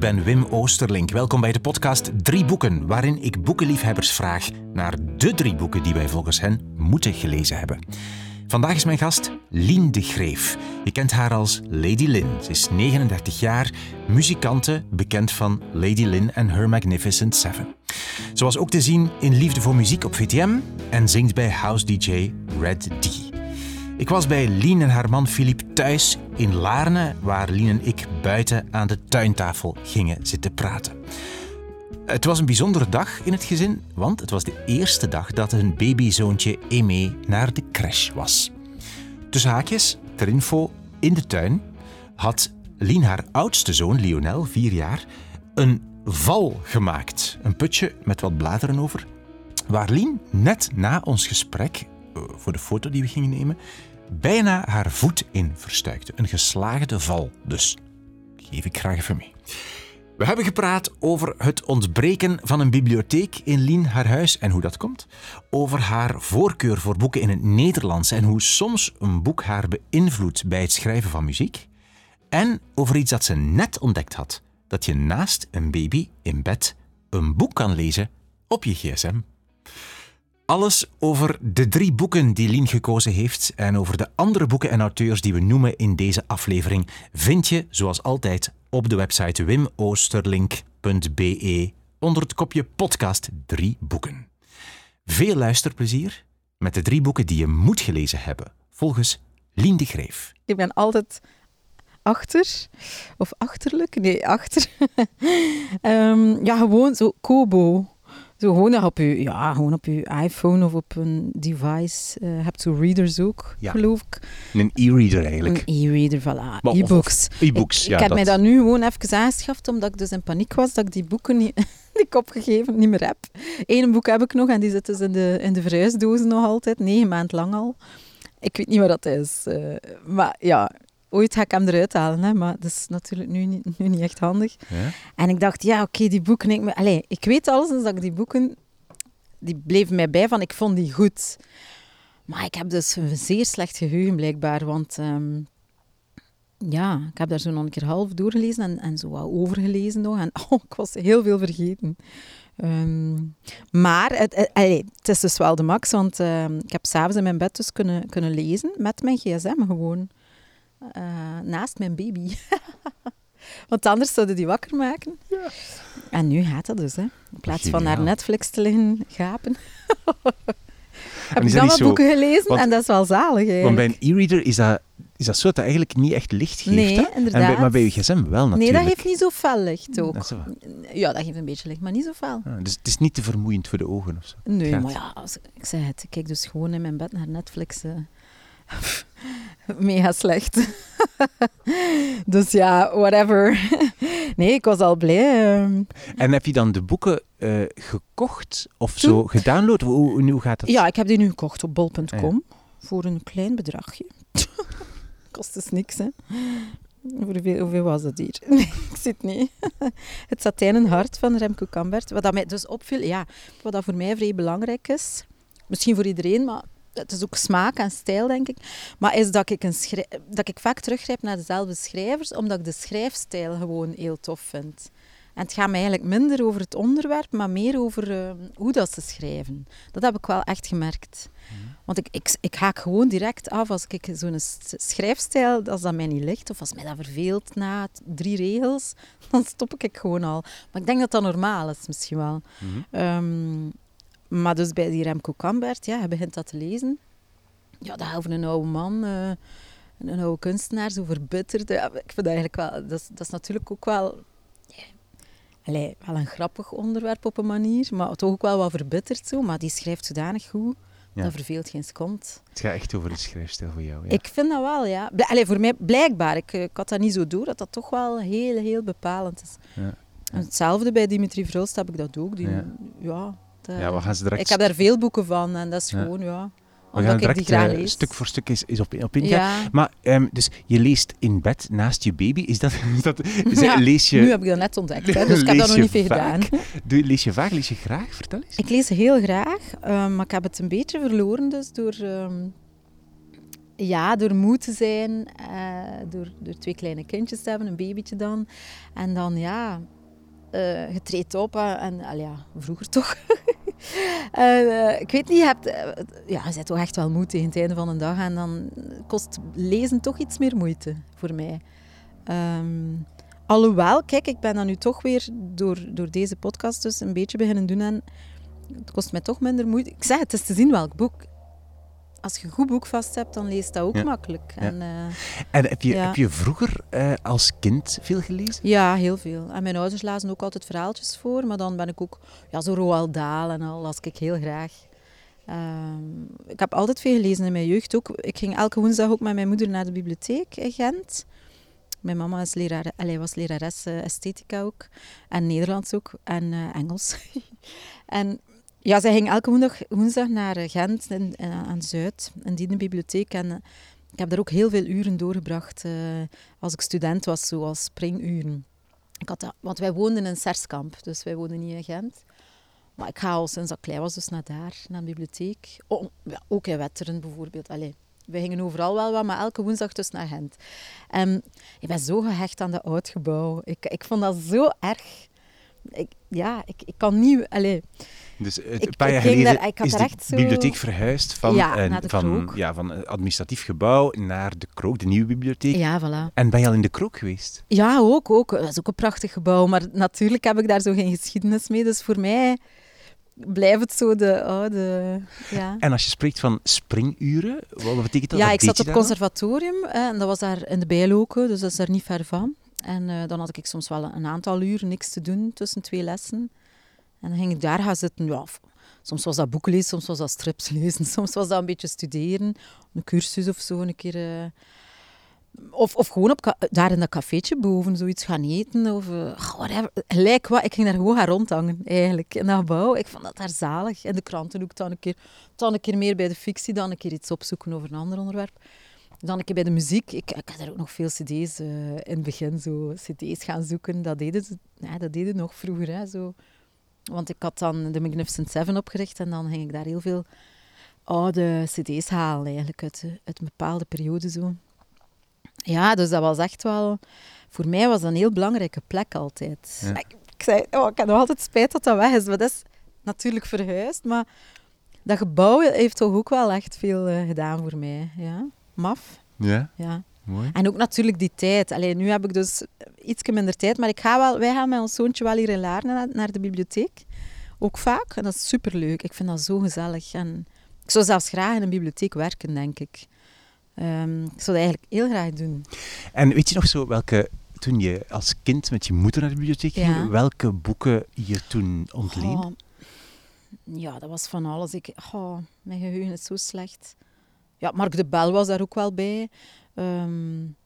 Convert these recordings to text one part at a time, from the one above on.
ik ben Wim Oosterlink. Welkom bij de podcast Drie Boeken, waarin ik boekenliefhebbers vraag naar de drie boeken die wij volgens hen moeten gelezen hebben. Vandaag is mijn gast Lien de Greef. Je kent haar als Lady Lynn. Ze is 39 jaar, muzikante, bekend van Lady Lynn en Her Magnificent Seven. Ze was ook te zien in Liefde voor Muziek op VTM en zingt bij house DJ Red D. Ik was bij Lien en haar man Filip thuis in Laarne, waar Lien en ik buiten aan de tuintafel gingen zitten praten. Het was een bijzondere dag in het gezin, want het was de eerste dag dat hun babyzoontje Aimee naar de crash was. Tussen haakjes, ter info, in de tuin had Lien haar oudste zoon, Lionel, vier jaar, een val gemaakt. Een putje met wat bladeren over, waar Lien net na ons gesprek, eh, voor de foto die we gingen nemen, bijna haar voet in verstuikte. Een geslaagde val dus. Geef ik graag even mee. We hebben gepraat over het ontbreken van een bibliotheek in Lien haar huis en hoe dat komt. Over haar voorkeur voor boeken in het Nederlands en hoe soms een boek haar beïnvloedt bij het schrijven van muziek. En over iets dat ze net ontdekt had: dat je naast een baby in bed een boek kan lezen op je gsm. Alles over de drie boeken die Lien gekozen heeft en over de andere boeken en auteurs die we noemen in deze aflevering vind je, zoals altijd, op de website wimoosterlink.be onder het kopje podcast drie boeken. Veel luisterplezier met de drie boeken die je moet gelezen hebben, volgens Lien de Greef. Ik ben altijd achter, of achterlijk, nee, achter. um, ja, gewoon zo Kobo. Zo gewoon op je, ja, gewoon op je iPhone of op een device. Uh, hebt zo readers ook, Ja. geloof ik. Een e-reader eigenlijk. Een e-reader, voilà. E-books. E-books, Ik, ja. ik heb dat- mij dat nu gewoon even aangeschaft, omdat ik dus in paniek was dat ik die boeken niet, die ik opgegeven niet meer heb. Eén boek heb ik nog en die zit dus in de, in de verhuisdozen nog altijd, negen maand lang al. Ik weet niet wat dat is. eh, maar ja, ooit ga ik hem eruit halen, hè, maar dat is natuurlijk nu niet, nu niet echt handig. Ja? En ik dacht, ja, oké, die boeken... Ik, me- ik weet alles, dat ik die boeken... Die bleven mij bij van, ik vond die goed. Maar ik heb dus een zeer slecht geheugen, blijkbaar. Want ehm, ja, ik heb daar zo nog een keer half doorgelezen en, en zo wat overgelezen nog. En oh, ik was heel veel vergeten. Ehm, maar het, het, allee, het is dus wel de max, want ehm, ik heb s'avonds in mijn bed dus kunnen, kunnen lezen met mijn gsm gewoon. Eh, naast mijn baby. Want anders zouden die wakker maken. En nu gaat dat dus, hè. In plaats van naar. Netflix te liggen gapen. heb ik dan wat zo- boeken gelezen want- en dat is wel zalig Want eigenlijk. bij een e-reader is dat, is dat zo dat dat eigenlijk niet echt licht geeft. Nee, hè? En inderdaad. bij, maar bij je gsm wel natuurlijk. Nee, dat heeft niet zo fel licht ook. Dat is wel- Ja, dat geeft een beetje licht, maar niet zo fel. Ah, dus het is niet te vermoeiend voor de ogen of zo. Nee, Gaat. maar ja, als, ik zeg het, ik kijk dus gewoon in mijn bed naar Netflix. eh. Mega slecht. dus ja, whatever. nee, ik was al blij. ehm. En heb je dan de boeken eh, gekocht of Toen- zo gedownload? Hoe, hoe, gaat dat? Ja, ik heb die nu gekocht op bol.com Ah, voor een klein bedragje. Kost dus niks, hè. Hoeveel, hoeveel was dat hier? Nee, ik zie het niet. het satijnen hart van Remco Kambert. Wat dat mij dus opviel, ja, wat dat voor mij vrij belangrijk is, misschien voor iedereen, maar het is ook smaak en stijl, denk ik, maar is dat ik, een schrij- dat ik vaak teruggrijp naar dezelfde schrijvers, omdat ik de schrijfstijl gewoon heel tof vind. En het gaat mij eigenlijk minder over het onderwerp, maar meer over eh, hoe dat ze schrijven. Dat heb ik wel echt gemerkt. Want ik, ik, ik haak gewoon direct af als ik zo'n schrijfstijl, als dat mij niet ligt, of als mij dat verveelt na drie regels, dan stop ik gewoon al. Maar ik denk dat dat normaal is, misschien wel. Mhm. Ehm, maar dus bij die Remco Kambert, ja, hij begint dat te lezen. Ja, dat gaat over een oude man, eh, een oude kunstenaar, zo verbitterd. Ja, ik vind dat eigenlijk wel... Dat is, dat is natuurlijk ook wel... ja, wel een grappig onderwerp op een manier, maar toch ook wel wat verbitterd zo. Maar die schrijft zodanig goed, Ja. dat verveelt geen sekond. Het gaat echt over de schrijfstijl voor jou. Ja. Ik vind dat wel, ja. Allee, voor mij blijkbaar. Ik, ik had dat niet zo door, dat dat toch wel heel, heel bepalend is. Ja. En hetzelfde bij Dimitri Vroost heb ik dat ook. Die, Ja. Ja. dat- ja, we gaan ze direct, ik heb daar veel boeken van en dat is gewoon, ja, we omdat gaan ik die direct graag eh, lees. stuk voor stuk is, is op, op ingaan. ja. Maar ehm, dus je leest in bed naast je baby. Is dat, is dat, is Ja, lees je, Nu heb ik dat net ontdekt, hè, dus ik heb dat nog niet veel gedaan. doe, lees je vaak, lees je graag? Vertel eens. Ik lees heel graag, eh, maar ik heb het een beetje verloren dus door... ehm, Ja, door moe te zijn, uh, door, door twee kleine kindjes te hebben, een babytje dan. En dan, ja, uh, je treedt op en, al ja, vroeger toch. uh, ik weet niet, je, hebt, ja, je bent toch echt wel moe tegen het einde van de dag. En dan kost lezen toch iets meer moeite voor mij. Um, alhoewel, kijk, ik ben dan nu toch weer door, door deze podcast dus een beetje beginnen doen. En het kost mij toch minder moeite. Ik zeg, het is te zien welk boek als je een goed boek vast hebt, dan leest dat ook makkelijk. En, uh, en, heb, je, heb je vroeger uh, als kind veel gelezen? Ja, heel veel. En mijn ouders lazen ook altijd verhaaltjes voor, maar dan ben ik ook ja, zo Roald Dahl en al las ik heel graag. Uh, ik heb altijd veel gelezen in mijn jeugd ook. Ik ging elke woensdag ook met mijn moeder naar de bibliotheek in Gent. Mijn mama is leraar, allez, was lerares uh, esthetica ook. En Nederlands ook. En Engels. en ja, zij ging elke woensdag, naar eh, Gent in, in, aan Zuid, in die bibliotheek. En eh, ik heb daar ook heel veel uren doorgebracht als ik student was, zoals springuren. Ik had dat, want wij woonden in Serskamp, dus wij woonden niet in Gent. Maar ik ga al sinds klein was dus naar daar, naar de bibliotheek. Oh, ook in Wetteren bijvoorbeeld. Allee, wij gingen overal wel wat, maar elke woensdag dus naar Gent. En ik ben zo gehecht aan dat oud gebouw. Ik, ik vond dat zo erg. Ik, ja, ik, ik kan niet... Allez, dus een paar jaar geleden daar, is de zo... bibliotheek verhuisd van, ja, van, ja, van een administratief gebouw naar de Krook, de nieuwe bibliotheek. Ja, voilà. En ben je al in de Krook geweest? Ja, ook, ook. Dat is ook een prachtig gebouw, maar natuurlijk heb ik daar zo geen geschiedenis mee. Dus voor mij blijft het zo de oude... Ja. En als je spreekt van springuren, wat betekent dat? Ja, ik zat op conservatorium en dat was daar in de Bijloken, dus dat is daar niet ver van. En uh, dan had ik soms wel een aantal uur niks te doen tussen twee lessen. En dan ging ik daar gaan zitten. Ja, soms was dat boeken lezen, soms was dat strips lezen, soms was dat een beetje studeren. Een cursus of zo, een keer... Uh, of, of gewoon op daar in dat cafeetje boven zoiets gaan eten. Of uh, whatever. Gelijk wat. Ik ging daar gewoon rondhangen, eigenlijk. In dat gebouw. Ik vond dat daar zalig. In de kranten ook dan een keer, dan een keer meer bij de fictie, dan een keer iets opzoeken over een ander onderwerp. Dan een keer bij de muziek. Ik, ik had daar ook nog veel cd's uh, in het begin. Zo cd's gaan zoeken. Dat deden ze ja, dat deden nog vroeger. Hè, zo want ik had dan de Magnificent Seven opgericht en dan ging ik daar heel veel oude cd's halen, eigenlijk, uit, uit een bepaalde periode zo. Ja, dus dat was echt wel... Voor mij was dat een heel belangrijke plek altijd. Ik, ik, zei, oh, ik heb nog altijd spijt dat dat weg is, maar dat is natuurlijk verhuisd, maar dat gebouw heeft toch ook wel echt veel uh, gedaan voor mij. Ja, maf. Ja? Ja. Mooi. En ook natuurlijk die tijd. Alleen nu heb ik dus iets minder tijd, maar ik ga wel, wij gaan met ons zoontje wel hier in Laarne naar, naar de bibliotheek. Ook vaak. En dat is superleuk. Ik vind dat zo gezellig. En ik zou zelfs graag in een bibliotheek werken, denk ik. Um, ik zou dat eigenlijk heel graag doen. En weet je nog zo welke, toen je als kind met je moeder naar de bibliotheek ging, welke boeken je toen ontleende? Oh, ja, dat was van alles. Ik, oh, mijn geheugen is zo slecht. Ja, Mark de Bel was daar ook wel bij. Um,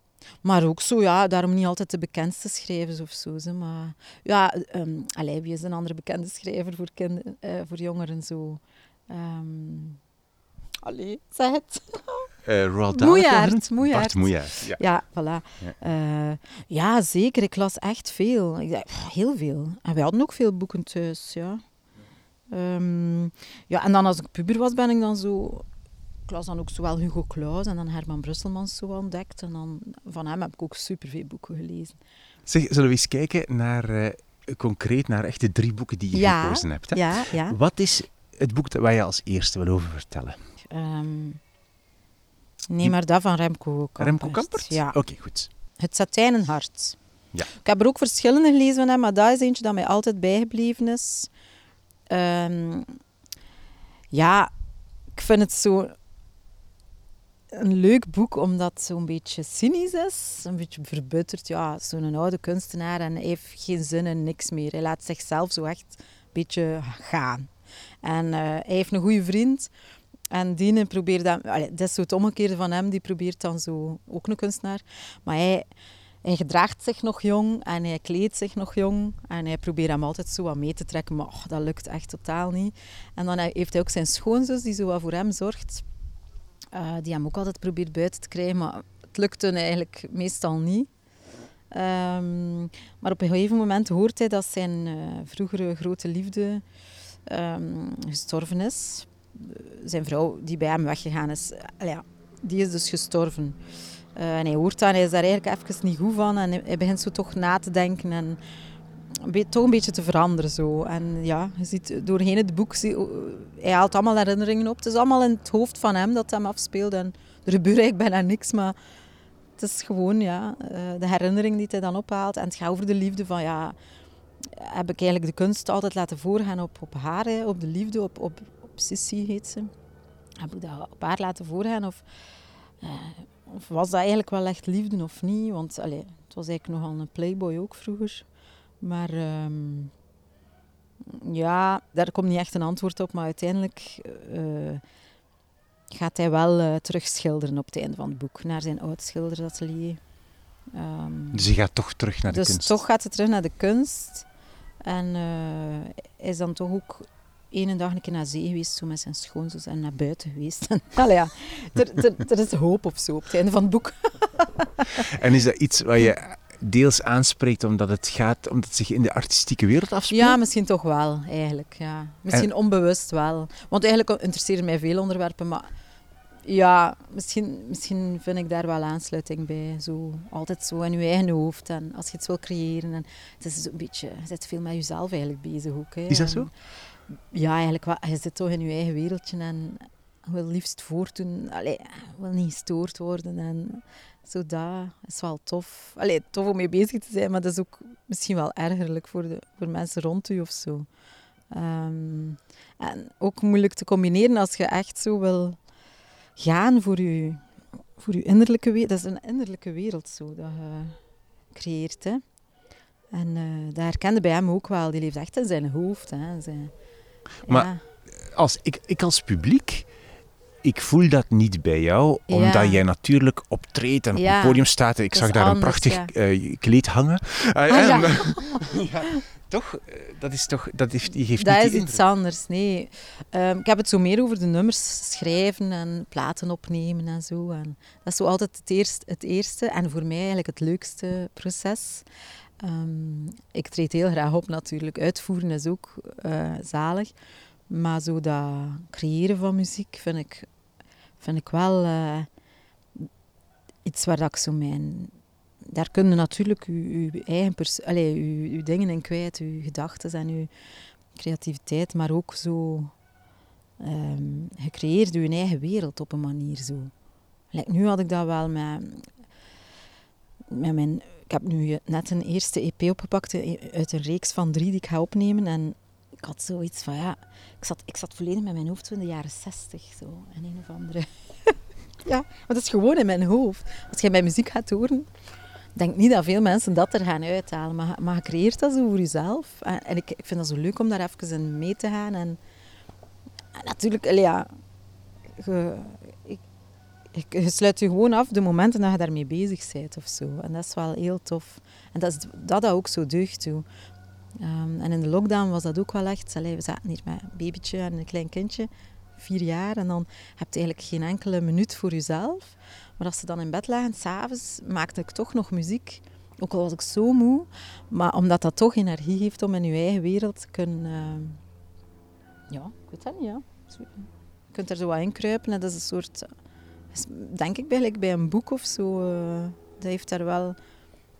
maar ook zo, ja, daarom niet altijd de bekendste schrijvers of zo. Ze, maar ja, um, allee, wie is een andere bekende schrijver voor, kinderen, uh, voor jongeren zo? Um, allee, zeg het. Uh, Roald Dahl. Moejaard. Moejaard. ja. ja, voilà. Ja. Uh, ja. zeker. Ik las echt veel. Ik dacht, heel veel. En we hadden ook veel boeken thuis, ja. Um, ja, en dan als ik puber was, ben ik dan zo ik las dan ook zowel Hugo Claus en dan Herman Brusselmans zo ontdekt. En dan, van hem heb ik ook superveel boeken gelezen. Zeg, zullen we eens kijken naar, uh, concreet naar echt de drie boeken die je ja, gekozen hebt? Hè? Ja, ja. Wat is het boek waar je als eerste wil over vertellen? Um, nee, maar dat van Remco Kampert. Remco Kampert? Ja. Oké, goed. Het satijnen hart. Ja. Ik heb er ook verschillende gelezen van hem, maar dat is eentje dat mij altijd bijgebleven is. Um, ja, ik vind het zo een leuk boek omdat het zo'n beetje cynisch is, een beetje verbutterd. Ja, zo'n oude kunstenaar en heeft geen zin in niks meer. Hij laat zichzelf zo echt een beetje gaan. En uh, hij heeft een goede vriend. En die probeert dan... dat is het omgekeerde van hem. Die probeert dan zo... Ook een kunstenaar. Maar hij, hij gedraagt zich nog jong. En hij kleedt zich nog jong. En hij probeert hem altijd zo wat mee te trekken. Maar dat lukt echt totaal niet. En dan heeft hij ook zijn schoonzus die zo wat voor hem zorgt. Uh, die hem ook altijd probeert buiten te krijgen, maar het lukte eigenlijk meestal niet. Um, maar op een gegeven moment hoort hij dat zijn uh, vroegere grote liefde um, gestorven is. Zijn vrouw die bij hem weggegaan is, ja, die is dus gestorven. En hij hoort dat hij is daar eigenlijk even niet goed van. En hij, begint zo toch na te denken en toch een beetje te veranderen. Zo. En ja, je ziet doorheen het boek, hij haalt allemaal herinneringen op. Het is allemaal in het hoofd van hem dat hem afspeelt. En er gebeurt eigenlijk bijna niks, maar het is gewoon ja, eh, de herinnering die hij dan ophaalt. En het gaat over de liefde van ja, heb ik eigenlijk de kunst altijd laten voorgaan op, op haar, hè, op de liefde, op, op, Sissy heet ze. Heb ik dat op haar laten voorgaan? Of, uh, of was dat eigenlijk wel echt liefde of niet? Want allee, het was eigenlijk nogal een playboy ook vroeger. Maar um, ja, daar komt niet echt een antwoord op. Maar uiteindelijk uh, gaat hij wel uh, terugschilderen op het einde van het boek. Naar zijn oud schilderatelier. Um, dus hij gaat toch terug naar de dus kunst? Dus toch gaat hij terug naar de kunst. En uh, is dan toch ook ene dag een keer naar zee geweest, zo met zijn schoonzus en naar buiten geweest. Ja, er, er, er, is hoop of zo op het einde van het boek. en is dat iets wat je deels aanspreekt omdat het gaat, omdat het zich in de artistieke wereld afspeelt? Ja, misschien toch wel, eigenlijk. Ja. Misschien onbewust wel. Want eigenlijk interesseren mij veel onderwerpen, maar ja, misschien, misschien vind ik daar wel aansluiting bij. Zo, altijd zo in je eigen hoofd. En als je iets wil creëren. En het is een beetje, je zit veel met jezelf eigenlijk bezig ook. Hè. Is dat zo? ja, eigenlijk wel. Je zit toch in je eigen wereldje en wil liefst voortdoen. Allee, wil niet gestoord worden. En zo dat is wel tof. Allee, tof om mee bezig te zijn, maar dat is ook misschien wel ergerlijk voor, de, voor mensen rond u of zo. Ehm, en ook moeilijk te combineren als je echt zo wil gaan voor je, voor je innerlijke wereld. Dat is een innerlijke wereld zo, dat je creëert. Hè. En uh, dat herkende bij hem ook wel. Die leeft echt in zijn hoofd. Hè. Zijn, maar als, ik, ik als publiek ik voel dat niet bij jou, omdat jij natuurlijk optreedt en op het podium staat. Ik zag daar een prachtig uh, kleed hangen. Uh, ja. toch? Eh, dat is toch, dat heeft, die geeft dat niet is iets anders, nee. Um, ik heb het zo meer over de nummers schrijven en platen opnemen en zo. En dat is zo altijd het, eerst, het eerste en voor mij eigenlijk het leukste proces. Um, ik treed heel graag op natuurlijk. Uitvoeren is ook uh, zalig. Maar zo dat creëren van muziek vind ik vind ik wel uh, iets waar ik zo mijn... Daar kun je natuurlijk je, eigen pers allez, je, je, dingen in kwijt, je gedachten en je creativiteit, maar ook zo... Um, je eigen wereld op een manier zo. Nu had ik dat wel met, met mijn... Ik heb nu net een eerste EP opgepakt uit een reeks van drie die ik ga opnemen. En ik had zoiets van, ja, ik zat, ik zat volledig met mijn hoofd in de jaren zestig, zo, en een of andere. ja, maar dat is gewoon in mijn hoofd. Als je mijn muziek gaat horen, denk niet dat veel mensen dat er gaan uithalen, maar, maar creëert dat zo voor jezelf. En, ik, ik vind dat zo leuk om daar even mee te gaan. En, natuurlijk, ja, je, ik, sluit je gewoon af de momenten dat je daarmee bezig bent of zo. En dat is wel heel tof. En dat is dat, dat ook zo deugt toe. Um, en in de lockdown was dat ook wel echt. Allee, we zaten hier met een babytje en een klein kindje, vier jaar. En dan heb je eigenlijk geen enkele minuut voor jezelf. Maar als ze dan in bed lagen, s'avonds, maakte ik toch nog muziek. Ook al was ik zo moe. Maar omdat dat toch energie geeft om in je eigen wereld te kunnen... Uh, ja, ik weet dat niet, ja. Je kunt er zo wat in kruipen. Dat is een soort... Denk ik bij, bij een boek of zo. Uh, dat heeft daar wel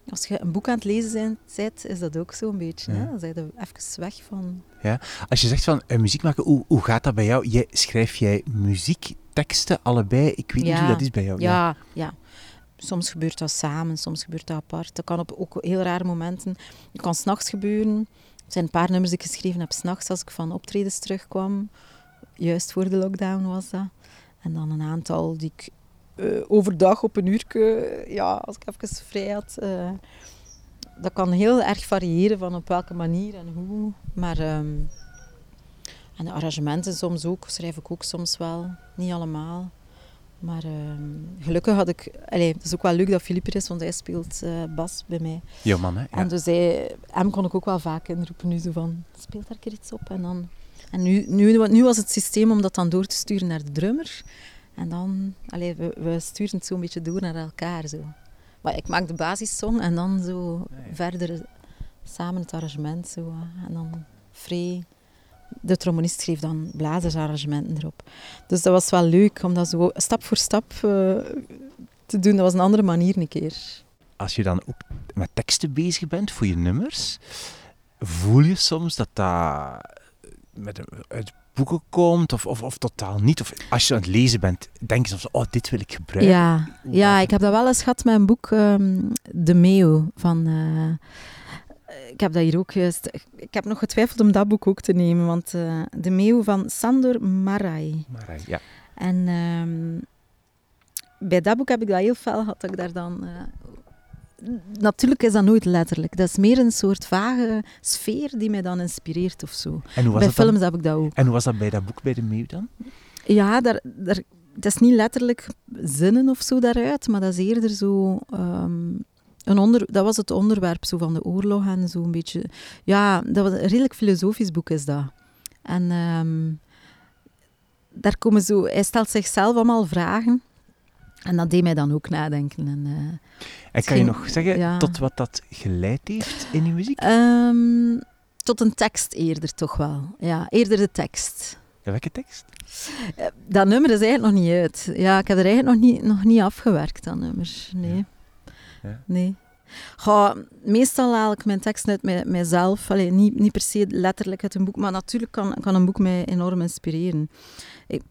als je een boek aan het lezen bent, is dat ook zo'n beetje. Ja. Hè? Dan zeg je even weg van... Ja. Als je zegt van uh, muziek maken, hoe, hoe gaat dat bij jou? Jij, schrijf jij muziekteksten allebei? Ik weet niet hoe dat is bij jou. Ja, ja. Soms gebeurt dat samen, soms gebeurt dat apart. Dat kan op ook heel rare momenten. Het kan s'nachts gebeuren. Er zijn een paar nummers die ik geschreven heb s'nachts als ik van optredens terugkwam. Juist voor de lockdown was dat. En dan een aantal die ik uh, overdag op een uur, ja, als ik even vrij had. Uh, dat kan heel erg variëren van op welke manier en hoe. Maar, um, en de arrangementen soms ook, schrijf ik ook soms wel. Niet allemaal. Maar um, gelukkig had ik... Het is ook wel leuk dat Filip er is, want hij speelt uh, bas bij mij. Ja, man, hè? Ja. En dus hij, hem kon ik ook wel vaak inroepen nu, zo van... Speelt daar keer iets op? En, dan, en nu, nu, nu was het systeem om dat dan door te sturen naar de drummer. En dan, allee, we, we sturen het zo'n beetje door naar elkaar. Zo. Maar ik maak de basissong en dan zo verder samen het arrangement. Zo, en dan vrij de trombonist schreef dan blazersarrangementen erop. Dus dat was wel leuk om dat zo stap voor stap uh, te doen. Dat was een andere manier een keer. Als je dan ook met teksten bezig bent voor je nummers, voel je soms dat dat met uit boeken komt of, of, of totaal niet? Of als je aan het lezen bent, denk je soms, oh, dit wil ik gebruiken. Ja, ja ik heb dat wel eens gehad met een boek, um, De Meeuw, van... Uh, ik heb dat hier ook juist... Ik heb nog getwijfeld om dat boek ook te nemen, want uh, De Meeuw van Sandor Marai. Marai, ja. En um, bij dat boek heb ik dat heel fel gehad, dat ik daar dan... Uh, natuurlijk is dat nooit letterlijk. Dat is meer een soort vage sfeer die mij dan inspireert of zo. bij films heb ik dat ook. En hoe was dat bij dat boek bij de Meeuw dan? Ja, daar, daar, dat is niet letterlijk zinnen of zo daaruit, maar dat is eerder zo... Um, een onder, dat was het onderwerp zo van de oorlog en zo een beetje... Ja, dat was een redelijk filosofisch boek is dat. En um, daar komen zo... Hij stelt zichzelf allemaal vragen. En dat deed mij dan ook nadenken. En, uh, en kan je nog zeggen tot wat dat geleid heeft in je muziek? Um, tot een tekst eerder toch wel. Ja, eerder de tekst. Ja, welke tekst? Uh, dat nummer is eigenlijk nog niet uit. Ja, ik heb er eigenlijk nog niet, nog niet afgewerkt, dat nummer. Nee. Ja. Ja. Nee. Goh, meestal haal ik mijn tekst uit mij, mijzelf. Allee, niet, niet per se letterlijk uit een boek, maar natuurlijk kan, kan een boek mij enorm inspireren. Ik,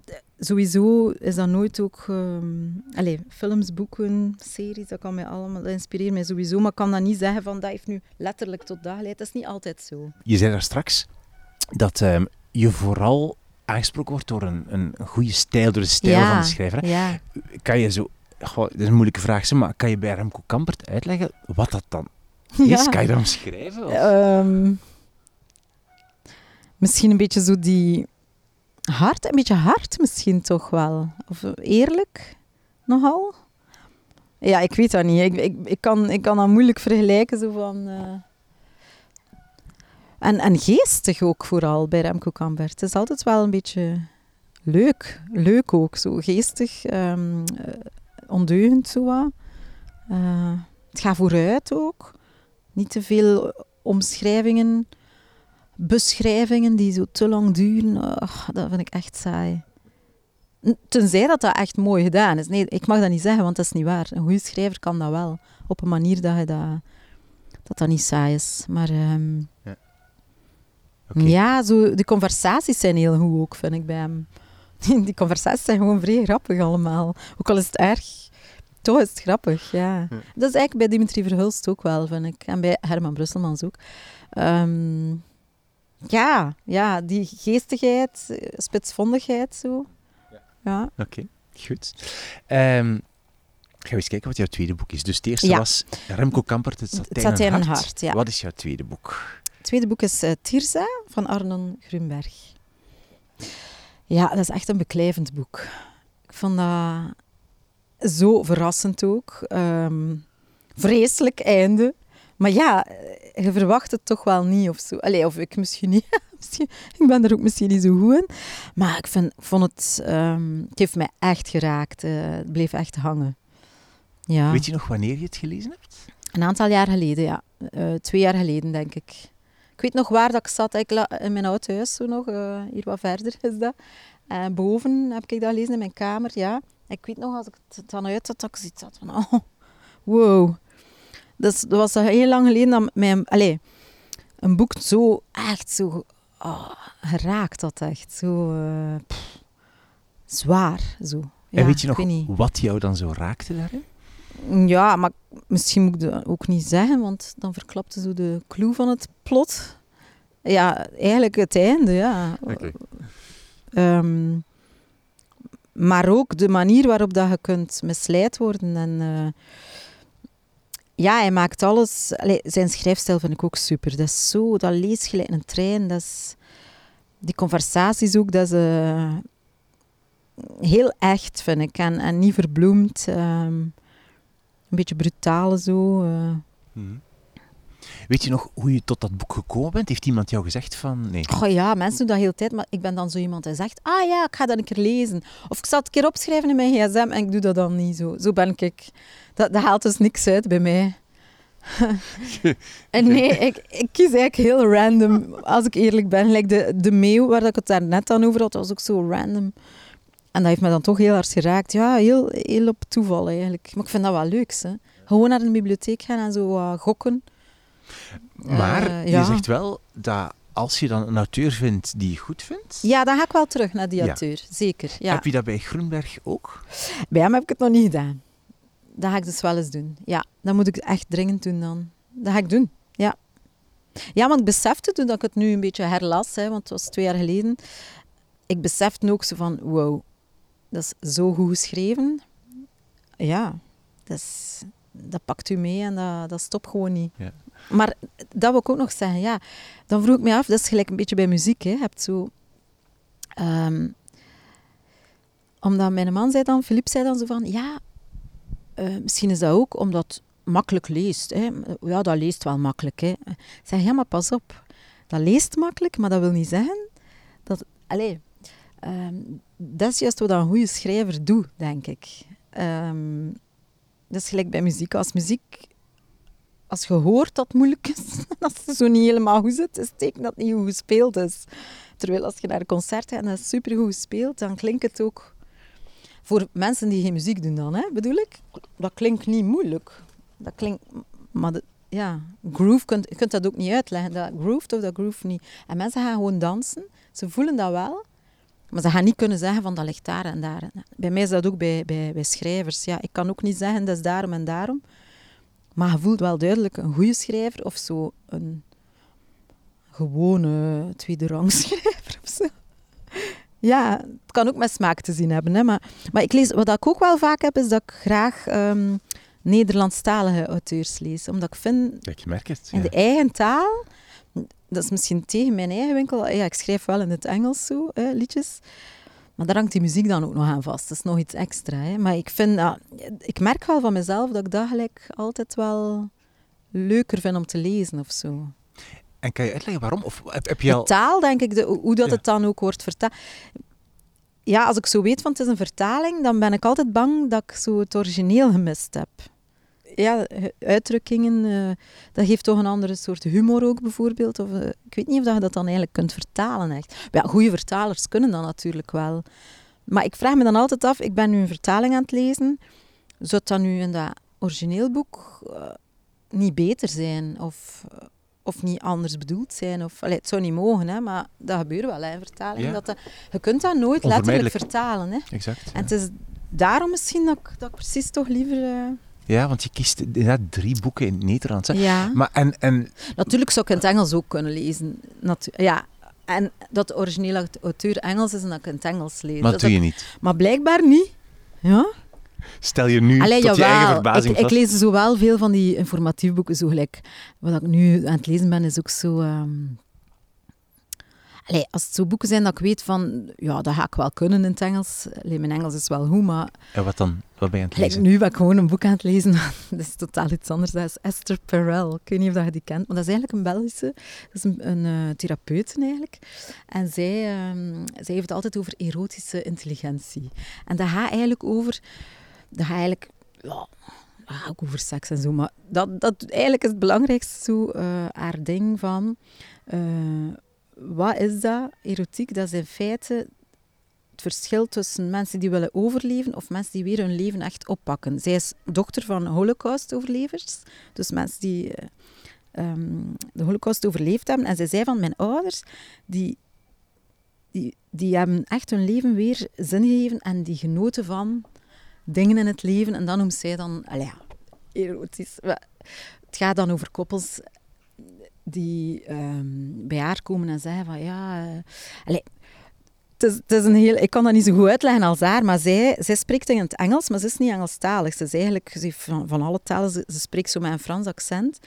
sowieso is dat nooit ook... Um, allez, films, boeken, series, dat kan mij allemaal... Dat inspireert mij sowieso, maar ik kan dat niet zeggen van dat heeft nu letterlijk tot dat geleid. Dat is niet altijd zo. Je zei daar straks dat um, je vooral aangesproken wordt door een, een goede stijl, door de stijl van de schrijver. Ja. Kan je zo... Goh, dat is een moeilijke vraag, maar kan je bij Remco Kampert uitleggen wat dat dan is? Ja. Kan je dat omschrijven? Um, misschien een beetje zo die hard, een beetje hard misschien toch wel. Of eerlijk, nogal. Ja, ik weet dat niet. Ik, ik, kan, ik kan dat moeilijk vergelijken. Zo van, uh... en, en geestig ook vooral bij Remco Kambert. Het is altijd wel een beetje leuk. Leuk ook, zo geestig, um, ondeugend zo wat. Uh, het gaat vooruit ook. Niet te veel omschrijvingen beschrijvingen die zo te lang duren, oh, dat vind ik echt saai. Tenzij dat dat echt mooi gedaan is. Nee, ik mag dat niet zeggen, want dat is niet waar. Een goede schrijver kan dat wel. Op een manier dat je dat, dat, dat niet saai is. Maar um, ja, okay. ja zo, de conversaties zijn heel goed ook, vind ik bij hem. Die conversaties zijn gewoon vrij grappig allemaal. Ook al is het erg, toch is het grappig, ja. ja. Dat is eigenlijk bij Dimitri Verhulst ook wel, vind ik. En bij Herman Brusselmans ook. Um, ja, ja, die geestigheid, spitsvondigheid zo. Ja. ja. Oké, goed. Um, Gaan we eens kijken wat jouw tweede boek is. Dus het eerste was Remco Kampert, Het Satijn, het Hart. ja. Wat is jouw tweede boek? Het tweede boek is uh, Tirza van Arnon Grunberg. Ja, dat is echt een beklijvend boek. Ik vond dat zo verrassend ook. Um, vreselijk einde. Maar ja, je verwacht het toch wel niet of zo. Allee, of ik misschien niet. ik ben er ook misschien niet zo goed in. Maar ik, vind, vond het... Um, het heeft mij echt geraakt. Uh, het bleef echt hangen. Ja. Weet je nog wanneer je het gelezen hebt? Een aantal jaar geleden, ja. Uh, twee jaar geleden, denk ik. Ik weet nog waar dat ik zat. Ik in mijn oud huis, zo nog. Uh, hier wat verder is dat. boven heb ik dat gelezen in mijn kamer, ja. Ik weet nog, als ik het dan uit had, dat ik zoiets had van... Oh, wow. Dus dat was heel lang geleden dat mijn, allez, een boek zo echt zo oh, geraakt had echt. Zo uh, zwaar. Zo. Ja, en weet je nog wat jou dan zo raakte daarin? Ja, maar misschien moet ik dat ook niet zeggen, want dan verklapte zo de clue van het plot. Ja, eigenlijk het einde, ja. Okay. Um, maar ook de manier waarop dat je kunt misleid worden en... Uh, ja, hij maakt alles. Zijn schrijfstijl vind ik ook super. Dat is zo, dat leest gelijk een trein. Dat is, die conversaties ook, dat is uh, heel echt, vind ik. En, en niet verbloemd. Um, een beetje brutaal zo. Uh. Mm. Weet je nog hoe je tot dat boek gekomen bent? Heeft iemand jou gezegd van... Nee. Oh ja, mensen doen dat heel tijd, maar ik ben dan zo iemand die zegt... Ah ja, ik ga dat een keer lezen. Of ik zal het een keer opschrijven in mijn gsm en ik doe dat dan niet zo. Zo ben ik. Dat, dat haalt dus niks uit bij mij. En nee, ik, ik kies eigenlijk heel random, als ik eerlijk ben. Like de, de meeuw, waar ik het daar net aan over had, was ook zo random. En dat heeft me dan toch heel hard geraakt. Ja, heel, heel op toeval eigenlijk. Maar ik vind dat wel leuk. Hè. Gewoon naar de bibliotheek gaan en zo uh, gokken. Maar Uh, je zegt wel dat als je dan een auteur vindt die je goed vindt... Ja, dan ga ik wel terug naar die Ja. auteur. Zeker, ja. Heb je dat bij Groenberg ook? Bij hem heb ik het nog niet gedaan. Dat ga ik dus wel eens doen. Ja, dat moet ik echt dringend doen dan. Dat ga ik doen, ja. Ja, want ik besefte toen dat ik het nu een beetje herlas, hè, want het was twee jaar geleden. Ik besefte ook zo van, wow, dat is zo goed geschreven. Ja, dat, is, dat pakt u mee en dat, dat stopt gewoon niet. Ja. Maar dat wil ik ook nog zeggen, ja. Dan vroeg ik me af, dat is gelijk een beetje bij muziek, hè. Je hebt zo... ehm, omdat mijn man zei dan, Filip zei dan zo van, ja, eh, misschien is dat ook omdat makkelijk leest. Hè. Ja, dat leest wel makkelijk. Hè. Ik zeg, ja, maar pas op. Dat leest makkelijk, maar dat wil niet zeggen dat... Allee, ehm, dat is juist wat een goede schrijver doet, denk ik. Ehm, dat is gelijk bij muziek. Als muziek... Als je hoort dat het moeilijk is, als het zo niet helemaal goed is het teken dat niet goed gespeeld is. Terwijl als je naar een concert gaat en dat is supergoed gespeeld, dan klinkt het ook... Voor mensen die geen muziek doen dan, hè, bedoel ik. Dat klinkt niet moeilijk. Dat klinkt... Maar ja, groove, kunt, je kunt dat ook niet uitleggen. Dat grooved of dat groove niet. En mensen gaan gewoon dansen. Ze voelen dat wel. Maar ze gaan niet kunnen zeggen van dat ligt daar en daar. Bij mij is dat ook bij, bij, bij schrijvers. Ja, ik kan ook niet zeggen dat is daarom en daarom. Maar je voelt wel duidelijk een goede schrijver of zo een gewone tweede rang schrijver of zo. Ja, het kan ook met smaak te zien hebben. Hè. Maar, maar ik lees, wat ik ook wel vaak heb, is dat ik graag ehm, Nederlandstalige auteurs lees. Omdat ik vind, Ik merk het. in ja. de eigen taal, dat is misschien tegen mijn eigen winkel. Ja, ik schrijf wel in het Engels zo, hè, liedjes. Maar daar hangt die muziek dan ook nog aan vast. Dat is nog iets extra. Hè. Maar ik, vind, ik merk wel van mezelf dat ik dat gelijk altijd wel leuker vind om te lezen of zo. En kan je uitleggen waarom? Of heb, heb je De al... taal, denk ik, de, hoe dat Ja. het dan ook wordt vertaald. Ja, als ik zo weet van het is een vertaling, dan ben ik altijd bang dat ik zo het origineel gemist heb. Ja, uitdrukkingen, eh, dat geeft toch een andere soort humor ook bijvoorbeeld. Of, eh, ik weet niet of dat je dat dan eigenlijk kunt vertalen echt. Maar ja, goede vertalers kunnen dat natuurlijk wel. Maar ik vraag me dan altijd af, ik ben nu een vertaling aan het lezen, zou dat nu in dat origineel boek eh, niet beter zijn? Of, of niet anders bedoeld zijn? Of, allee, het zou niet mogen, hè, maar dat gebeurt wel hè, in vertaling. Ja. Dat dat- je kunt dat nooit letterlijk vertalen. Hè. Exact. En het is daarom misschien dat ik, dat ik precies toch liever... Ja, want je kiest inderdaad drie boeken in het Nederlands. hè. ja. Maar en, en Natuurlijk zou ik in het Engels ook kunnen lezen. Natu- ja. En dat de originele auteur Engels is en dat ik in het Engels lees. maar Dat doe je ik- niet. maar blijkbaar niet. Ja? Stel je nu Allee, tot je eigen verbazing ik, ik vast. lees zo wel veel van die informatieve boeken. Zo gelijk, wat ik nu aan het lezen ben, is ook zo... ehm, Allee, als het zo boeken zijn dat ik weet van... Ja, dat ga ik wel kunnen in het Engels. Allee, mijn Engels is wel goed, maar... En wat dan? Wat ben je aan het lezen? nu ben ik gewoon een boek aan het lezen. dat is totaal iets anders. Dat is Esther Perel. Ik weet niet of je die kent, maar dat is eigenlijk een Belgische. Dat is een, een eh, therapeut eigenlijk. En zij, ehm, zij heeft het altijd over erotische intelligentie. En dat gaat eigenlijk over... Dat gaat eigenlijk... Ja, ook over seks en zo, maar dat, dat eigenlijk is het belangrijkste zo, eh, haar ding van... eh, wat is dat? Erotiek, dat is in feite het verschil tussen mensen die willen overleven of mensen die weer hun leven echt oppakken. Zij is dochter van Holocaust-overlevers, dus mensen die eh, ehm, de Holocaust overleefd hebben. En zij zei van mijn ouders, die, die, die hebben echt hun leven weer zin gegeven en die genoten van dingen in het leven. En dan noemt zij dan, ja, erotisch. Het gaat dan over koppels die ehm, bij haar komen en zeggen van ja, eh, allee, het is, een heel, ik kan dat niet zo goed uitleggen als haar, maar zij, zij spreekt in het Engels, maar ze is niet Engelstalig. Ze is eigenlijk ze van, van alle talen, ze, ze spreekt zo met een Frans accent.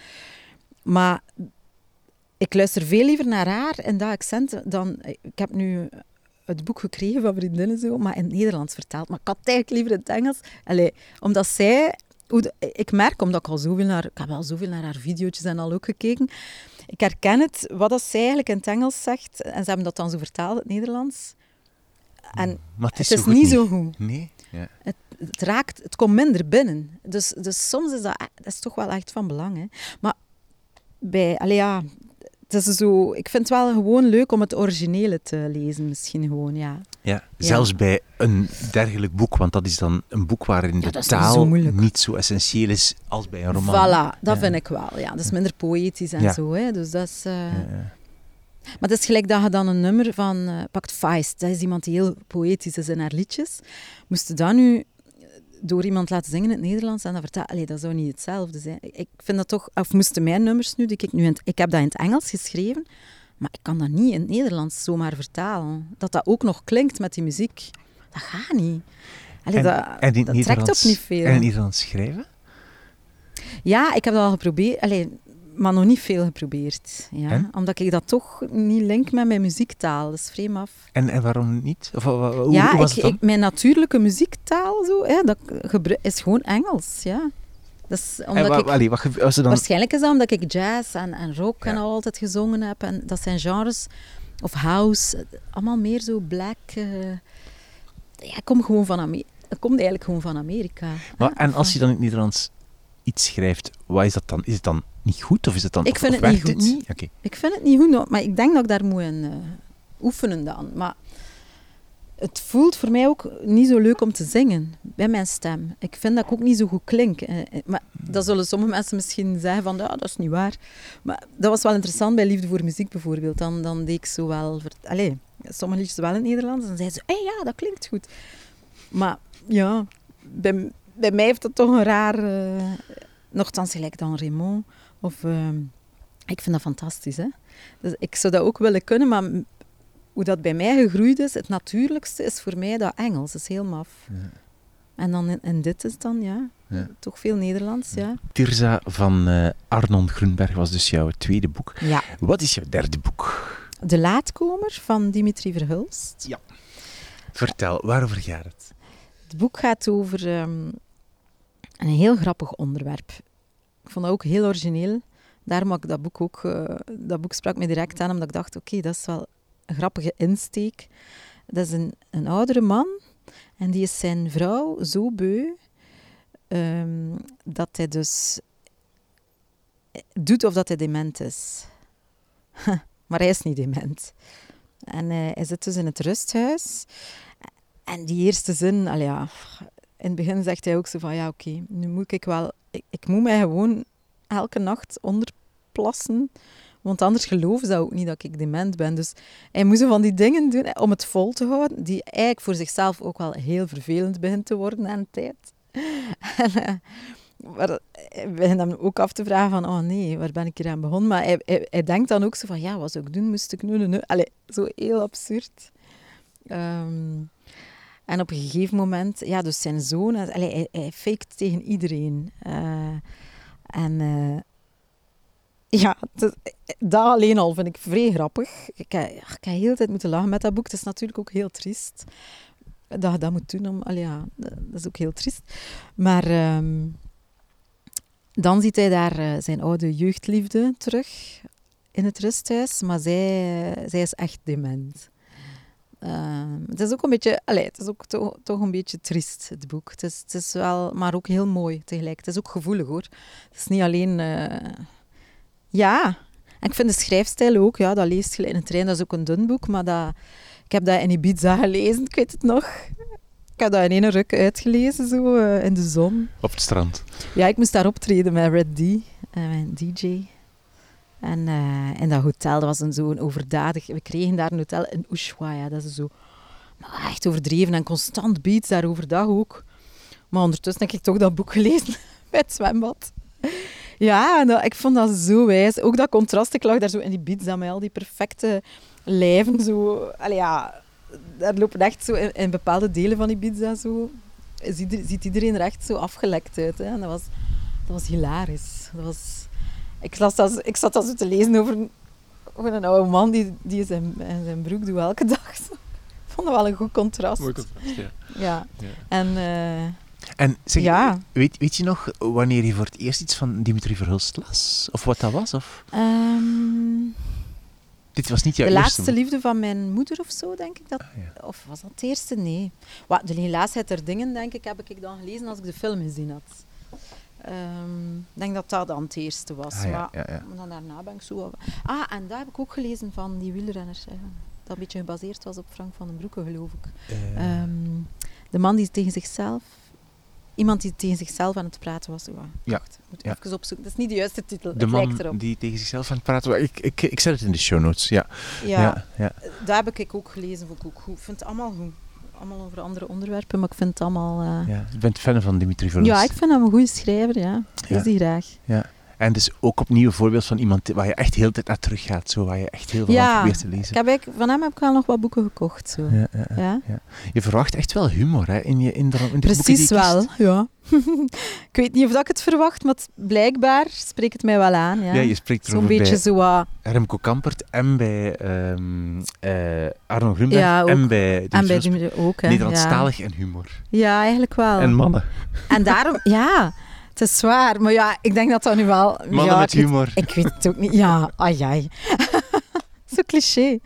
Maar ik luister veel liever naar haar in dat accent dan... Ik heb nu het boek gekregen van vriendinnen, zo, maar in het Nederlands vertaald. Maar ik had het eigenlijk liever in het Engels. Allee, omdat zij... Ik merk, omdat ik al zoveel naar... Ik heb al zoveel naar haar video's en al ook gekeken. Ik herken het, wat dat zij eigenlijk in het Engels zegt. En ze hebben dat dan zo vertaald in het Nederlands. En Maar het is, zo niet zo goed. Nee? Ja. Het, het raakt, het komt minder binnen. Dus, dus soms is dat, dat is toch wel echt van belang. Hè. Maar bij, allee, ja, het is zo, ik vind het wel gewoon leuk om het originele te lezen, misschien gewoon, ja. Ja, zelfs bij een dergelijk boek, want dat is dan een boek waarin Ja, de taal zo niet zo essentieel is als bij een roman. Voilà, dat Ja. vind ik wel. Ja, dat is minder poëtisch en zo. Hè. Dus dat is, eh, Ja, ja. Maar het is gelijk dat je dan een nummer van eh pakt Feist. Dat is iemand die heel poëtisch is in haar liedjes. Moest je dat nu door iemand laten zingen in het Nederlands en dan vertellen, allee, dat zou niet hetzelfde zijn. Ik- vind dat toch, of moesten mijn nummers nu, die ik nu in ik heb dat in het Engels geschreven, maar ik kan dat niet in het Nederlands zomaar vertalen. Dat dat ook nog klinkt met die muziek, dat gaat niet. Allee, En, dat, en trekt op niet veel. En in het Nederlands schrijven? Ja, ik heb dat al geprobeerd, allee, maar nog niet veel geprobeerd. Ja? En? Omdat ik dat toch niet link met mijn muziektaal. Dat is vreemd af. En, en waarom niet? Of, hoe, ja, hoe was ik, het dan? ik, mijn natuurlijke muziektaal zo, hè, dat is gewoon Engels. Ja. Dat is omdat wa- ik, allee, wat ge- was dan... waarschijnlijk is dat omdat ik jazz en, en rock en al altijd gezongen heb. En dat zijn genres, of house, allemaal meer zo black. eh, ja, ik kom gewoon van Amerika. Komt eigenlijk gewoon van Amerika. Maar, hè, en als je dan in het Nederlands iets schrijft, wat is dat dan? Is het dan niet goed? Of is het dan, Ik vind of het niet goed. Ik vind het niet goed, maar ik denk dat ik daar moet in eh, oefenen dan. Maar het voelt voor mij ook niet zo leuk om te zingen bij mijn stem. Ik vind dat ik ook niet zo goed klink. Eh, eh, Maar dat zullen sommige mensen misschien zeggen van, ja, dat is niet waar. Maar dat was wel interessant bij Liefde voor Muziek bijvoorbeeld. Dan, dan deed ik zo wel... Allee, sommige liedjes wel in het Nederlands. En dan zeiden ze, hé, ja, dat klinkt goed. Maar ja, bij, bij mij heeft dat toch een raar... eh nochtans gelijk dan Raymond of... ehm, ik vind dat fantastisch, hè. Dus ik zou dat ook willen kunnen, maar hoe dat bij mij gegroeid is, het natuurlijkste is voor mij dat Engels. Dat is heel maf. Ja. En dan in, dit is dan, ja, Ja. toch veel Nederlands, ja. Tirza van eh, Arnon Grunberg was dus jouw tweede boek. Ja. Wat is jouw derde boek? De Laatkomer van Dimitri Verhulst. Vertel, waarover gaat het? Het boek gaat over ehm, een heel grappig onderwerp. Ik vond dat ook heel origineel. Daarom ik dat boek ook... eh, dat boek sprak me direct aan, omdat ik dacht, oké, dat is wel een grappige insteek. Dat is een, een oudere man en die is zijn vrouw zo beu ehm, dat hij dus doet of dat hij dement is. maar hij is niet dement. En eh, hij zit dus in het rusthuis. En die eerste zin, al ja, in het begin zegt hij ook zo van, ja oké, nu moet ik wel, ik, ik moet mij gewoon elke nacht onderplassen, want anders geloven ze ook niet dat ik dement ben. Dus hij moet zo van die dingen doen om het vol te houden, die eigenlijk voor zichzelf ook wel heel vervelend begint te worden aan de tijd. en, hij begint hem ook af te vragen van, oh nee, waar ben ik hier aan begonnen? Maar hij, hij, denkt dan ook zo van, ja, wat zou ik doen? Moest ik nu, nu? Allee, zo heel absurd. Ehm, en op een gegeven moment, ja, dus zijn zoon, eh, allee, hij, hij faked tegen iedereen. Eh, en eh, ja, dat alleen al vind ik vrij grappig. Ik heb, ik heb de tijd moeten lachen met dat boek. Het is natuurlijk ook heel triest dat je dat moet doen. Om, ja, dat is ook heel triest. Maar ehm, dan ziet hij daar eh, zijn oude jeugdliefde terug in het rusthuis. Maar zij, zij is echt dement. Ehm, het is ook een beetje, allee, het is ook to- toch een beetje triest, het boek. Het is, het is wel, maar ook heel mooi tegelijk. Het is ook gevoelig hoor. Het is niet alleen, eh, ja. En ik vind de schrijfstijl ook, ja, dat leest je in een trein. Dat is ook een dun boek, maar dat, ik heb dat in Ibiza gelezen, ik weet het nog. Ik heb dat in één ruk uitgelezen, zo, eh, in de zon. Op het strand. Ja, ik moest daar optreden met Red D, eh, mijn DJ. En eh, in dat hotel, dat was zo'n overdadig... We kregen daar een hotel in Ushuaia, dat is zo... Maar echt overdreven en constant beats daar overdag ook. Maar ondertussen heb ik toch dat boek gelezen bij het zwembad. Ja, en ik vond dat zo wijs. Ook dat contrast, ik lag daar zo in die beats aan mij, al die perfecte lijven zo... Allee, ja, daar lopen echt zo in, bepaalde delen van Ibiza zo... Ziet, ziet iedereen er echt zo afgelekt uit. Hè? En dat was, dat was hilarisch. Dat was, ik, las dat, ik zat dat zo te lezen over, een- over een oude man die, die in zijn, zijn broek doet elke dag. Ik vond dat wel een goed contrast. contrast, ja. Ja. Ja. En eh, En zeg, Ja. weet, weet je nog wanneer je voor het eerst iets van Dimitri Verhulst las? Of wat dat was? Of? ehm, Dit was niet jouw De eerste laatste liefde van mijn moeder of zo, denk ik. Dat, Ah, ja. Of was dat het eerste? Nee. Wat, de helaasheid der dingen, denk ik, heb ik dan gelezen als ik de film gezien had. Ehm, Ik denk dat dat dan het eerste was. Ah, ja, maar ja, ja. maar dan daarna ben ik zo... Ah, en daar heb ik ook gelezen van die wielrenner. eh, dat een beetje gebaseerd was op Frank van den Broeke, geloof ik. Eh, Ehm, de man die tegen zichzelf... Iemand die tegen zichzelf aan het praten was. Ja, wacht, moet ja. even opzoeken. Dat is niet de juiste titel. de het lijkt man erop. die tegen zichzelf aan het praten was. Ik, ik, ik zet het in de show notes, ja. Ja, ja, ja. daar heb ik ook gelezen. Vond ik ook goed. Ik vind het allemaal goed. Allemaal over andere onderwerpen, maar ik vind het allemaal... eh, ja. Je bent fan van Dimitri Veloz. Ja, ik vind hem een goede schrijver, ja. Ik lees Ja. die graag. En dus ook opnieuw een voorbeeld van iemand waar je echt heel de tijd naar terug gaat. Zo, waar je echt heel veel aan Ja, probeert te ik lezen. heb eigenlijk- van hem heb ik wel nog wat boeken gekocht. Zo. Ja, ja, ja. Ja? Je verwacht echt wel humor hè, in, je, in, de, in de boeken die Precies wel, ja. ik weet niet of dat ik het verwacht, maar het- blijkbaar spreekt het mij wel aan. Ja. Ja, je spreekt Zo'n erover beetje bij zo wat... Remco Kampert en bij ehm, eh, Arno Grunberg Ja, ook. en bij En bij Dimitri die ook, hè. Nederlandstalig en humor. Ja. ja, eigenlijk wel. En mannen. En daarom, ja, het is zwaar. Maar ja, ik denk dat dat nu wel... Mannen ja, met ik weet- humor. Ik weet het ook niet. Ja, ai, ai. Zo cliché.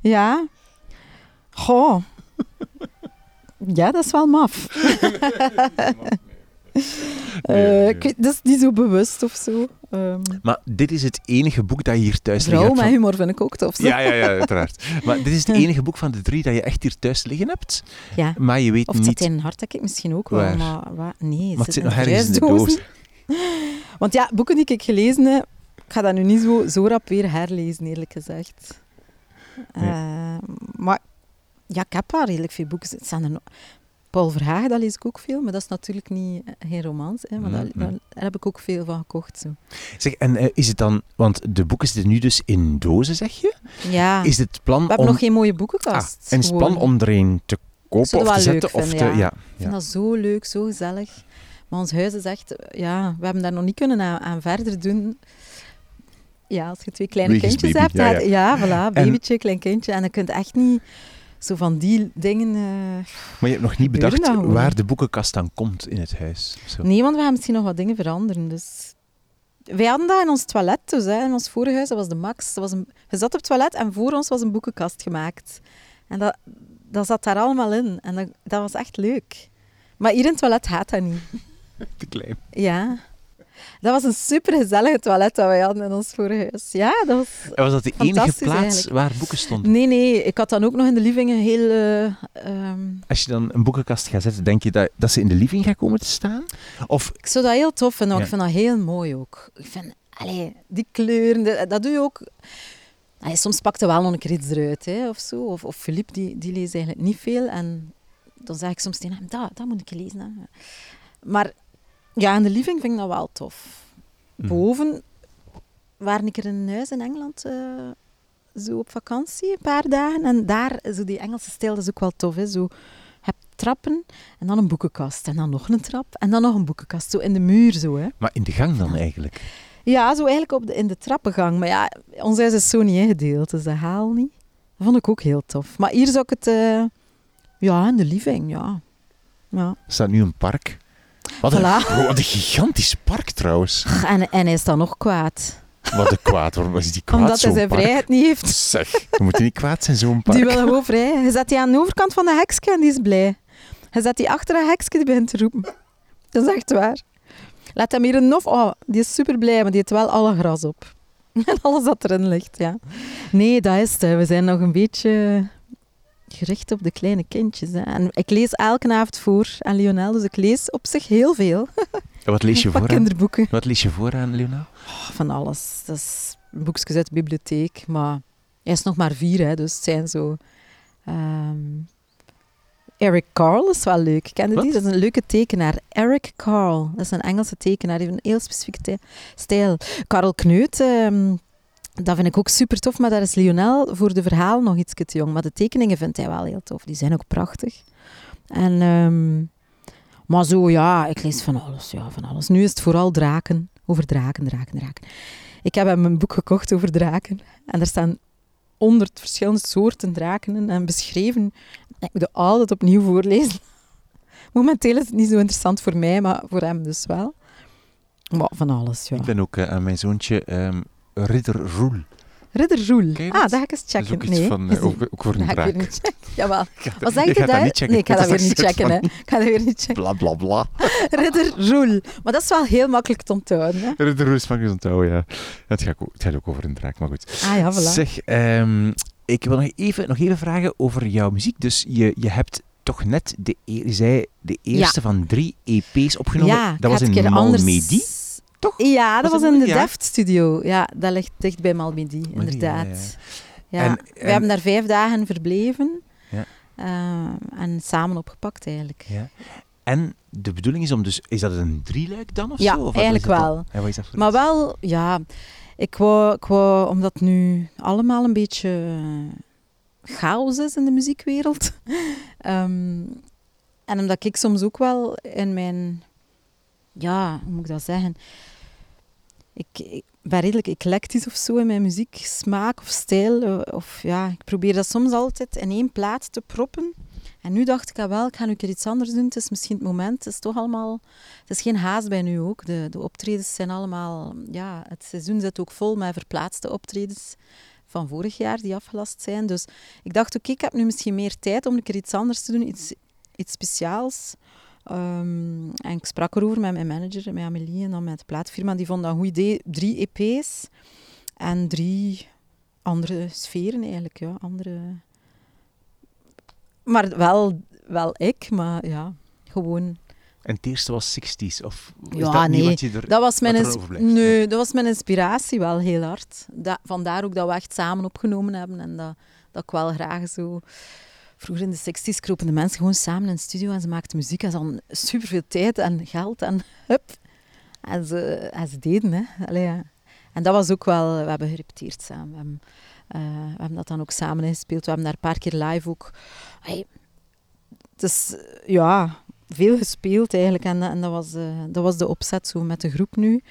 Ja. Goh. Ja, dat is wel maf. Eh, ik dat is niet zo bewust of zo. Ehm Maar dit is het enige boek dat je hier thuis liggen vrouw hebt. van- humor vind ik ook tof. zo. Ja, ja, ja, uiteraard. Maar dit is het enige boek van de drie dat je echt hier thuis liggen hebt. Ja. Maar je weet Of het zit niet... in een ik misschien ook wel. Waar? Maar waar? nee, Maar het zit nog ergens in de doos. Want ja, boeken die ik gelezen heb, ik ga dat nu niet zo, zo rap weer herlezen, eerlijk gezegd. Nee. Eh, maar ja, ik heb wel redelijk veel boeken. Het zijn er nog- Paul Verhagen, dat lees ik ook veel, maar dat is natuurlijk niet, eh, geen romans. Hè, maar Mhm. daar, daar- daar heb ik ook veel van gekocht. Zo. Zeg, en eh, is het dan... Want de boeken zitten nu dus in dozen, zeg je? Ja, Is het plan we hebben om... nog geen mooie Ah, boekenkast. en is het plan om er een te kopen of te zetten? Of te, ja. ja. Ik vind dat zo leuk, zo gezellig. Maar ons huis is echt... eh, Ja, we hebben daar nog niet kunnen aan, aan verder doen. Ja, als je twee kleine kindjes baby, hebt. ja, Ja, ja. voilà, babytje, klein kindje. En je kunt echt niet zo van die dingen... eh, Maar je hebt nog niet bedacht waar de boekenkast dan komt in het huis. Zo. Nee, want we gaan misschien nog wat dingen veranderen. Dus... Wij hadden dat in ons toilet dus, hè, in ons vorige huis. Dat was de max. Dat was een... Je zat op het toilet en voor ons was een boekenkast gemaakt. En dat, dat zat daar allemaal in. En dat, dat was echt leuk. Maar hier in het toilet gaat dat niet. Te klein. Ja. Dat was een supergezellige toilet dat wij hadden in ons vorige huis. Ja, dat was... En was dat de enige plaats eigenlijk. waar boeken stonden? Nee, nee. Ik had dan ook nog in de living een heel... eh, ehm, Als je dan een boekenkast gaat zetten, denk je dat, dat ze in de living gaat komen te staan? Of Ik zou dat heel tof vinden, Ja. ik vind dat heel mooi ook. Ik vind, allee, die kleuren, dat, dat doe je ook... Allee, soms pakt er wel nog een keer iets eruit, hè, of zo. Of, of Philippe, die, die leest eigenlijk niet veel. En dan zeg ik soms tegen hem, dat, dat moet ik lezen. Hè. Maar ja, in de living vind ik dat wel tof. Mhm. Boven waren ik er in een huis in Engeland eh, zo op vakantie, een paar dagen. En daar, zo die Engelse stijl, dat is ook wel tof. Hè? Zo, je hebt trappen en dan een boekenkast. En dan nog een trap en dan nog een boekenkast. Zo in de muur zo, hè. Maar in de gang dan eigenlijk? Ja, zo eigenlijk op de, in de trappengang. Maar ja, ons huis is zo niet ingedeeld, dus dat haal niet. Dat vond ik ook heel tof. Maar hier zou ik het... eh, ja, in de living, ja. ja. Er staat nu een park. Wat een, Voilà. gro- wat een gigantisch park trouwens. En, en hij is dan nog kwaad. Wat een kwaad. Waarom was die kwaad omdat hij zijn park? vrijheid niet heeft. Zeg, je moet niet kwaad zijn, zo'n park. Die wil gewoon vrij. Je zet die aan de overkant van de hekske en die is blij. Je zet die achter een hekske, die begint te roepen. Dat is echt waar. Laat hem hier een nof... Oh, die is super blij, maar die heeft wel alle gras op. En alles dat erin ligt, ja. Nee, dat is het. We zijn nog een beetje gericht op de kleine kindjes. Hè. En ik lees elke avond voor aan Lionel, dus ik lees op zich heel veel En Wat lees je voor aan? kinderboeken. Wat lees je voor aan, Leonel? Oh, van alles. Dat is boekjes uit de bibliotheek, maar hij is nog maar vier, hè, dus het zijn zo... ehm, Eric Carl is wel leuk. Ken je die? Dat is een leuke tekenaar. Eric Carl, dat is een Engelse tekenaar. Die heeft een heel specifieke stijl. Karel Kneut, ehm, dat vind ik ook super tof, maar daar is Lionel voor de verhaal nog iets te jong. Maar de tekeningen vindt hij wel heel tof. Die zijn ook prachtig. En, ehm, maar zo, ja, ik lees van alles, ja, van alles. Nu is het vooral draken. Over draken, draken, draken. Ik heb hem een boek gekocht over draken. En daar staan honderd verschillende soorten draken en beschreven. Ik moet altijd opnieuw voorlezen. Momenteel is het niet zo interessant voor mij, maar voor hem dus wel. Maar van alles, ja. Ik ben ook eh, aan mijn zoontje ehm, Ridder Roel Ridder Roel. Ah, dat? ga ik eens Dat is checken. nee. van, eh, ook, ook voor een dat ga ik weer draak. niet checken. Jawel. Wat zeg je gaat dat daar? niet checken. Nee, ik ga dat weer is niet checken. Hè. van- Ik ga dat weer niet checken. Bla bla bla. Ridder Roel. Maar dat is wel heel makkelijk te onthouden. Hè? De rust van onthouden, ja. Het gaat, ook, het gaat ook over een draak, maar goed. Ah ja, voilà. Zeg, ehm, ik wil nog even, nog even vragen over jouw muziek. Dus je, je hebt toch net de, e- je zei, de eerste van drie EP's opgenomen. ja, dat was in keer anders- Malmedy, toch? Ja, dat Was in de? Ja. Deft Studio. Ja, dat ligt dicht bij Malmedy, inderdaad. ja. En- we en- hebben daar vijf dagen verbleven. Ja. Eh, en samen opgepakt eigenlijk. Ja. En de bedoeling is om dus... Is dat een drieluik dan of Ja, zo? Of eigenlijk wel. Ja, wat is dat voor Maar iets? wel, ja, ik wou, ik wou, omdat nu allemaal een beetje eh, chaos is in de muziekwereld. Ehm, en omdat ik soms ook wel in mijn, ja, hoe moet ik dat zeggen? Ik, ben redelijk eclectisch of zo in mijn muzieksmaak of stijl. eh, Of ja, ik probeer dat soms altijd in één plaat te proppen. En nu dacht ik, ah, wel, ik ga een keer iets anders doen. Het is misschien het moment. Het is toch allemaal... Het is geen haast bij nu ook. De, de optredens zijn allemaal... Ja, het seizoen zit ook vol met verplaatste optredens van vorig jaar die afgelast zijn. Dus ik dacht, oké, ik heb nu misschien meer tijd om een iets anders te doen. Iets, iets speciaals. Ehm, en ik sprak erover met mijn manager, met Amelie en dan met de plaatfirma. Die vonden dat een goed idee. Drie EP's en drie andere sferen eigenlijk. Ja, andere... Maar wel, wel ik, maar ja, gewoon... En het eerste was 60s, of is Ja, dat niet nee, wat je er... Dat was mijn, er nee, dat was mijn inspiratie wel heel hard. Da vandaar ook dat we echt samen opgenomen hebben en dat, dat ik wel graag zo... Vroeger in de 60s kropen de mensen gewoon samen in de studio en ze maakten muziek en ze hadden superveel tijd en geld en hup. En ze, en ze deden, hè. Ja. En dat was ook wel... We hebben gerepeteerd samen. We hebben, eh, we hebben dat dan ook samen ingespeeld. We hebben daar een paar keer live ook... Hey, het is, ja, veel gespeeld eigenlijk. En, en dat, was, eh, dat was de opzet zo met de groep nu.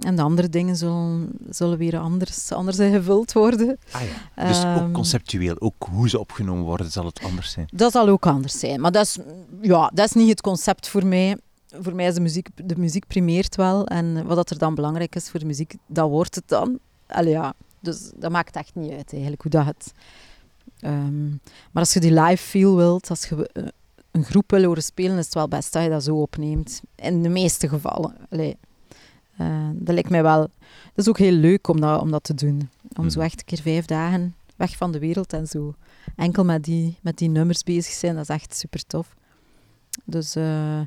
En de andere dingen zullen, zullen weer anders, anders gevuld worden. Ah ja, dus ook Ehm, conceptueel, ook hoe ze opgenomen worden, zal het anders zijn. Dat zal ook anders zijn. Maar dat is, ja, dat is niet het concept voor mij. Voor mij is de muziek, de muziek primeert wel. En wat dat er dan belangrijk is voor de muziek, dat wordt het dan. Allee, ja. Dus dat maakt echt niet uit eigenlijk hoe dat het... Ehm, maar als je die live feel wilt, als je eh, een groep wil horen spelen, is het wel best dat je dat zo opneemt. In de meeste gevallen. Allee. Eh, dat lijkt mij wel... Dat is ook heel leuk om dat, om dat te doen. Om zo Mhm. echt een keer vijf dagen weg van de wereld en zo enkel met die, met die nummers bezig zijn. Dat is echt super tof. Dus, eh,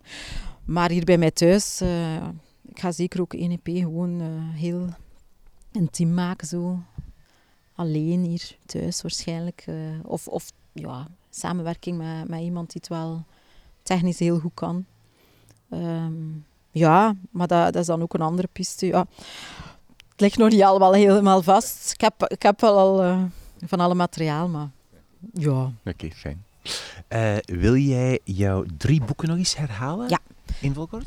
maar hier bij mij thuis, eh, ik ga zeker ook een EP gewoon heel intiem maken. Zo. Alleen hier thuis waarschijnlijk. of, of ja, samenwerking met, met iemand die het wel technisch heel goed kan. Ehm, ja, maar dat, dat is dan ook een andere piste. Ja. Het ligt nog niet allemaal helemaal vast. Ik heb, ik heb wel al eh, van alle materiaal, maar ja. Oké, fijn. Eh, wil jij jouw drie boeken nog eens herhalen? Ja. In volgorde?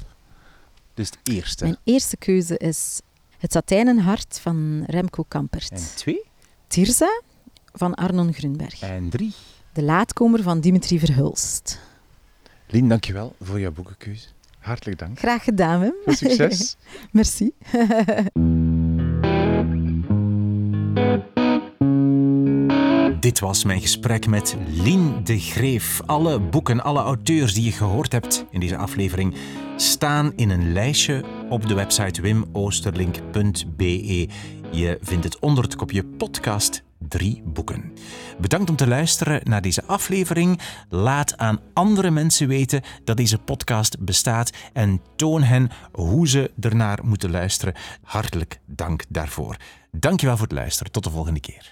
Dus het eerste. Mijn eerste keuze is Het satijnen hart van Remco Kampert. En twee. Tirza van Arnon Grunberg. En drie. De laatkomer van Dimitri Verhulst. Lien, dankjewel voor jouw boekenkeuze. Hartelijk dank. Graag gedaan, Wim. Veel succes. Merci. Dit was mijn gesprek met Lien de Greef. Alle boeken, alle auteurs die je gehoord hebt in deze aflevering staan in een lijstje op de website wimoosterlink.be. Je vindt het onder het kopje podcast drie boeken. Bedankt om te luisteren naar deze aflevering. Laat aan andere mensen weten dat deze podcast bestaat en toon hen hoe ze ernaar moeten luisteren. Hartelijk dank daarvoor. Dankjewel voor het luisteren. Tot de volgende keer.